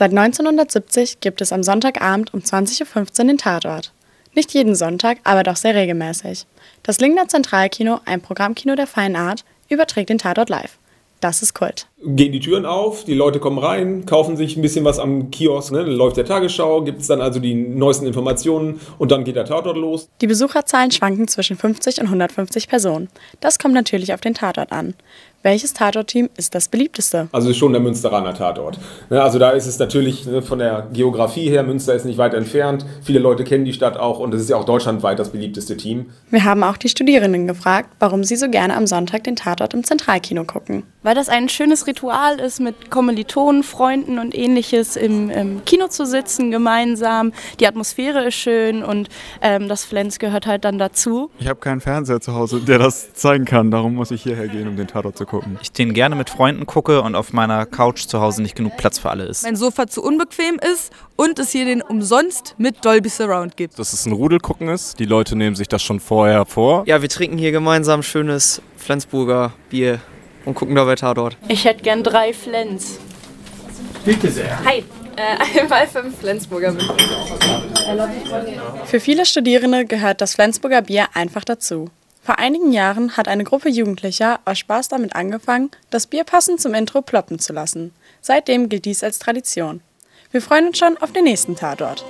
Seit 1970 gibt es am Sonntagabend um 20.15 Uhr den Tatort. Nicht jeden Sonntag, aber doch sehr regelmäßig. Das Lingner Zentralkino, ein Programmkino der feinen Art, überträgt den Tatort live. Das ist Kult. Gehen die Türen auf, die Leute kommen rein, kaufen sich ein bisschen was am Kiosk, ne? läuft der Tagesschau, gibt es dann also die neuesten Informationen und dann geht der Tatort los. Die Besucherzahlen schwanken zwischen 50 und 150 Personen. Das kommt natürlich auf den Tatort an. Welches Tatortteam ist das beliebteste? Also schon der Münsteraner Tatort. Ne, also da ist es natürlich ne, von der Geografie her, Münster ist nicht weit entfernt. Viele Leute kennen die Stadt auch und es ist ja auch deutschlandweit das beliebteste Team. Wir haben auch die Studierenden gefragt, warum sie so gerne am Sonntag den Tatort im Zentralkino gucken. Weil das ein schönes Ritual ist, mit Kommilitonen, Freunden und ähnliches im, im Kino zu sitzen, gemeinsam. Die Atmosphäre ist schön und ähm, das Flens gehört halt dann dazu. Ich habe keinen Fernseher zu Hause, der das zeigen kann. Darum muss ich hierher gehen, um den Tatort zu gucken. Ich den gerne mit Freunden gucke und auf meiner Couch zu Hause nicht genug Platz für alle ist. Mein Sofa zu unbequem ist und es hier den umsonst mit Dolby Surround gibt. Dass es ein Rudelgucken ist. Die Leute nehmen sich das schon vorher vor. Ja, wir trinken hier gemeinsam schönes Flensburger Bier und gucken dabei Tatort. Ich hätte gern drei Flens. Bitte sehr. Hi. Äh, einmal fünf Flensburger mit. Für viele Studierende gehört das Flensburger Bier einfach dazu. Vor einigen Jahren hat eine Gruppe Jugendlicher aus Spaß damit angefangen, das Bier passend zum Intro ploppen zu lassen. Seitdem gilt dies als Tradition. Wir freuen uns schon auf den nächsten Tatort.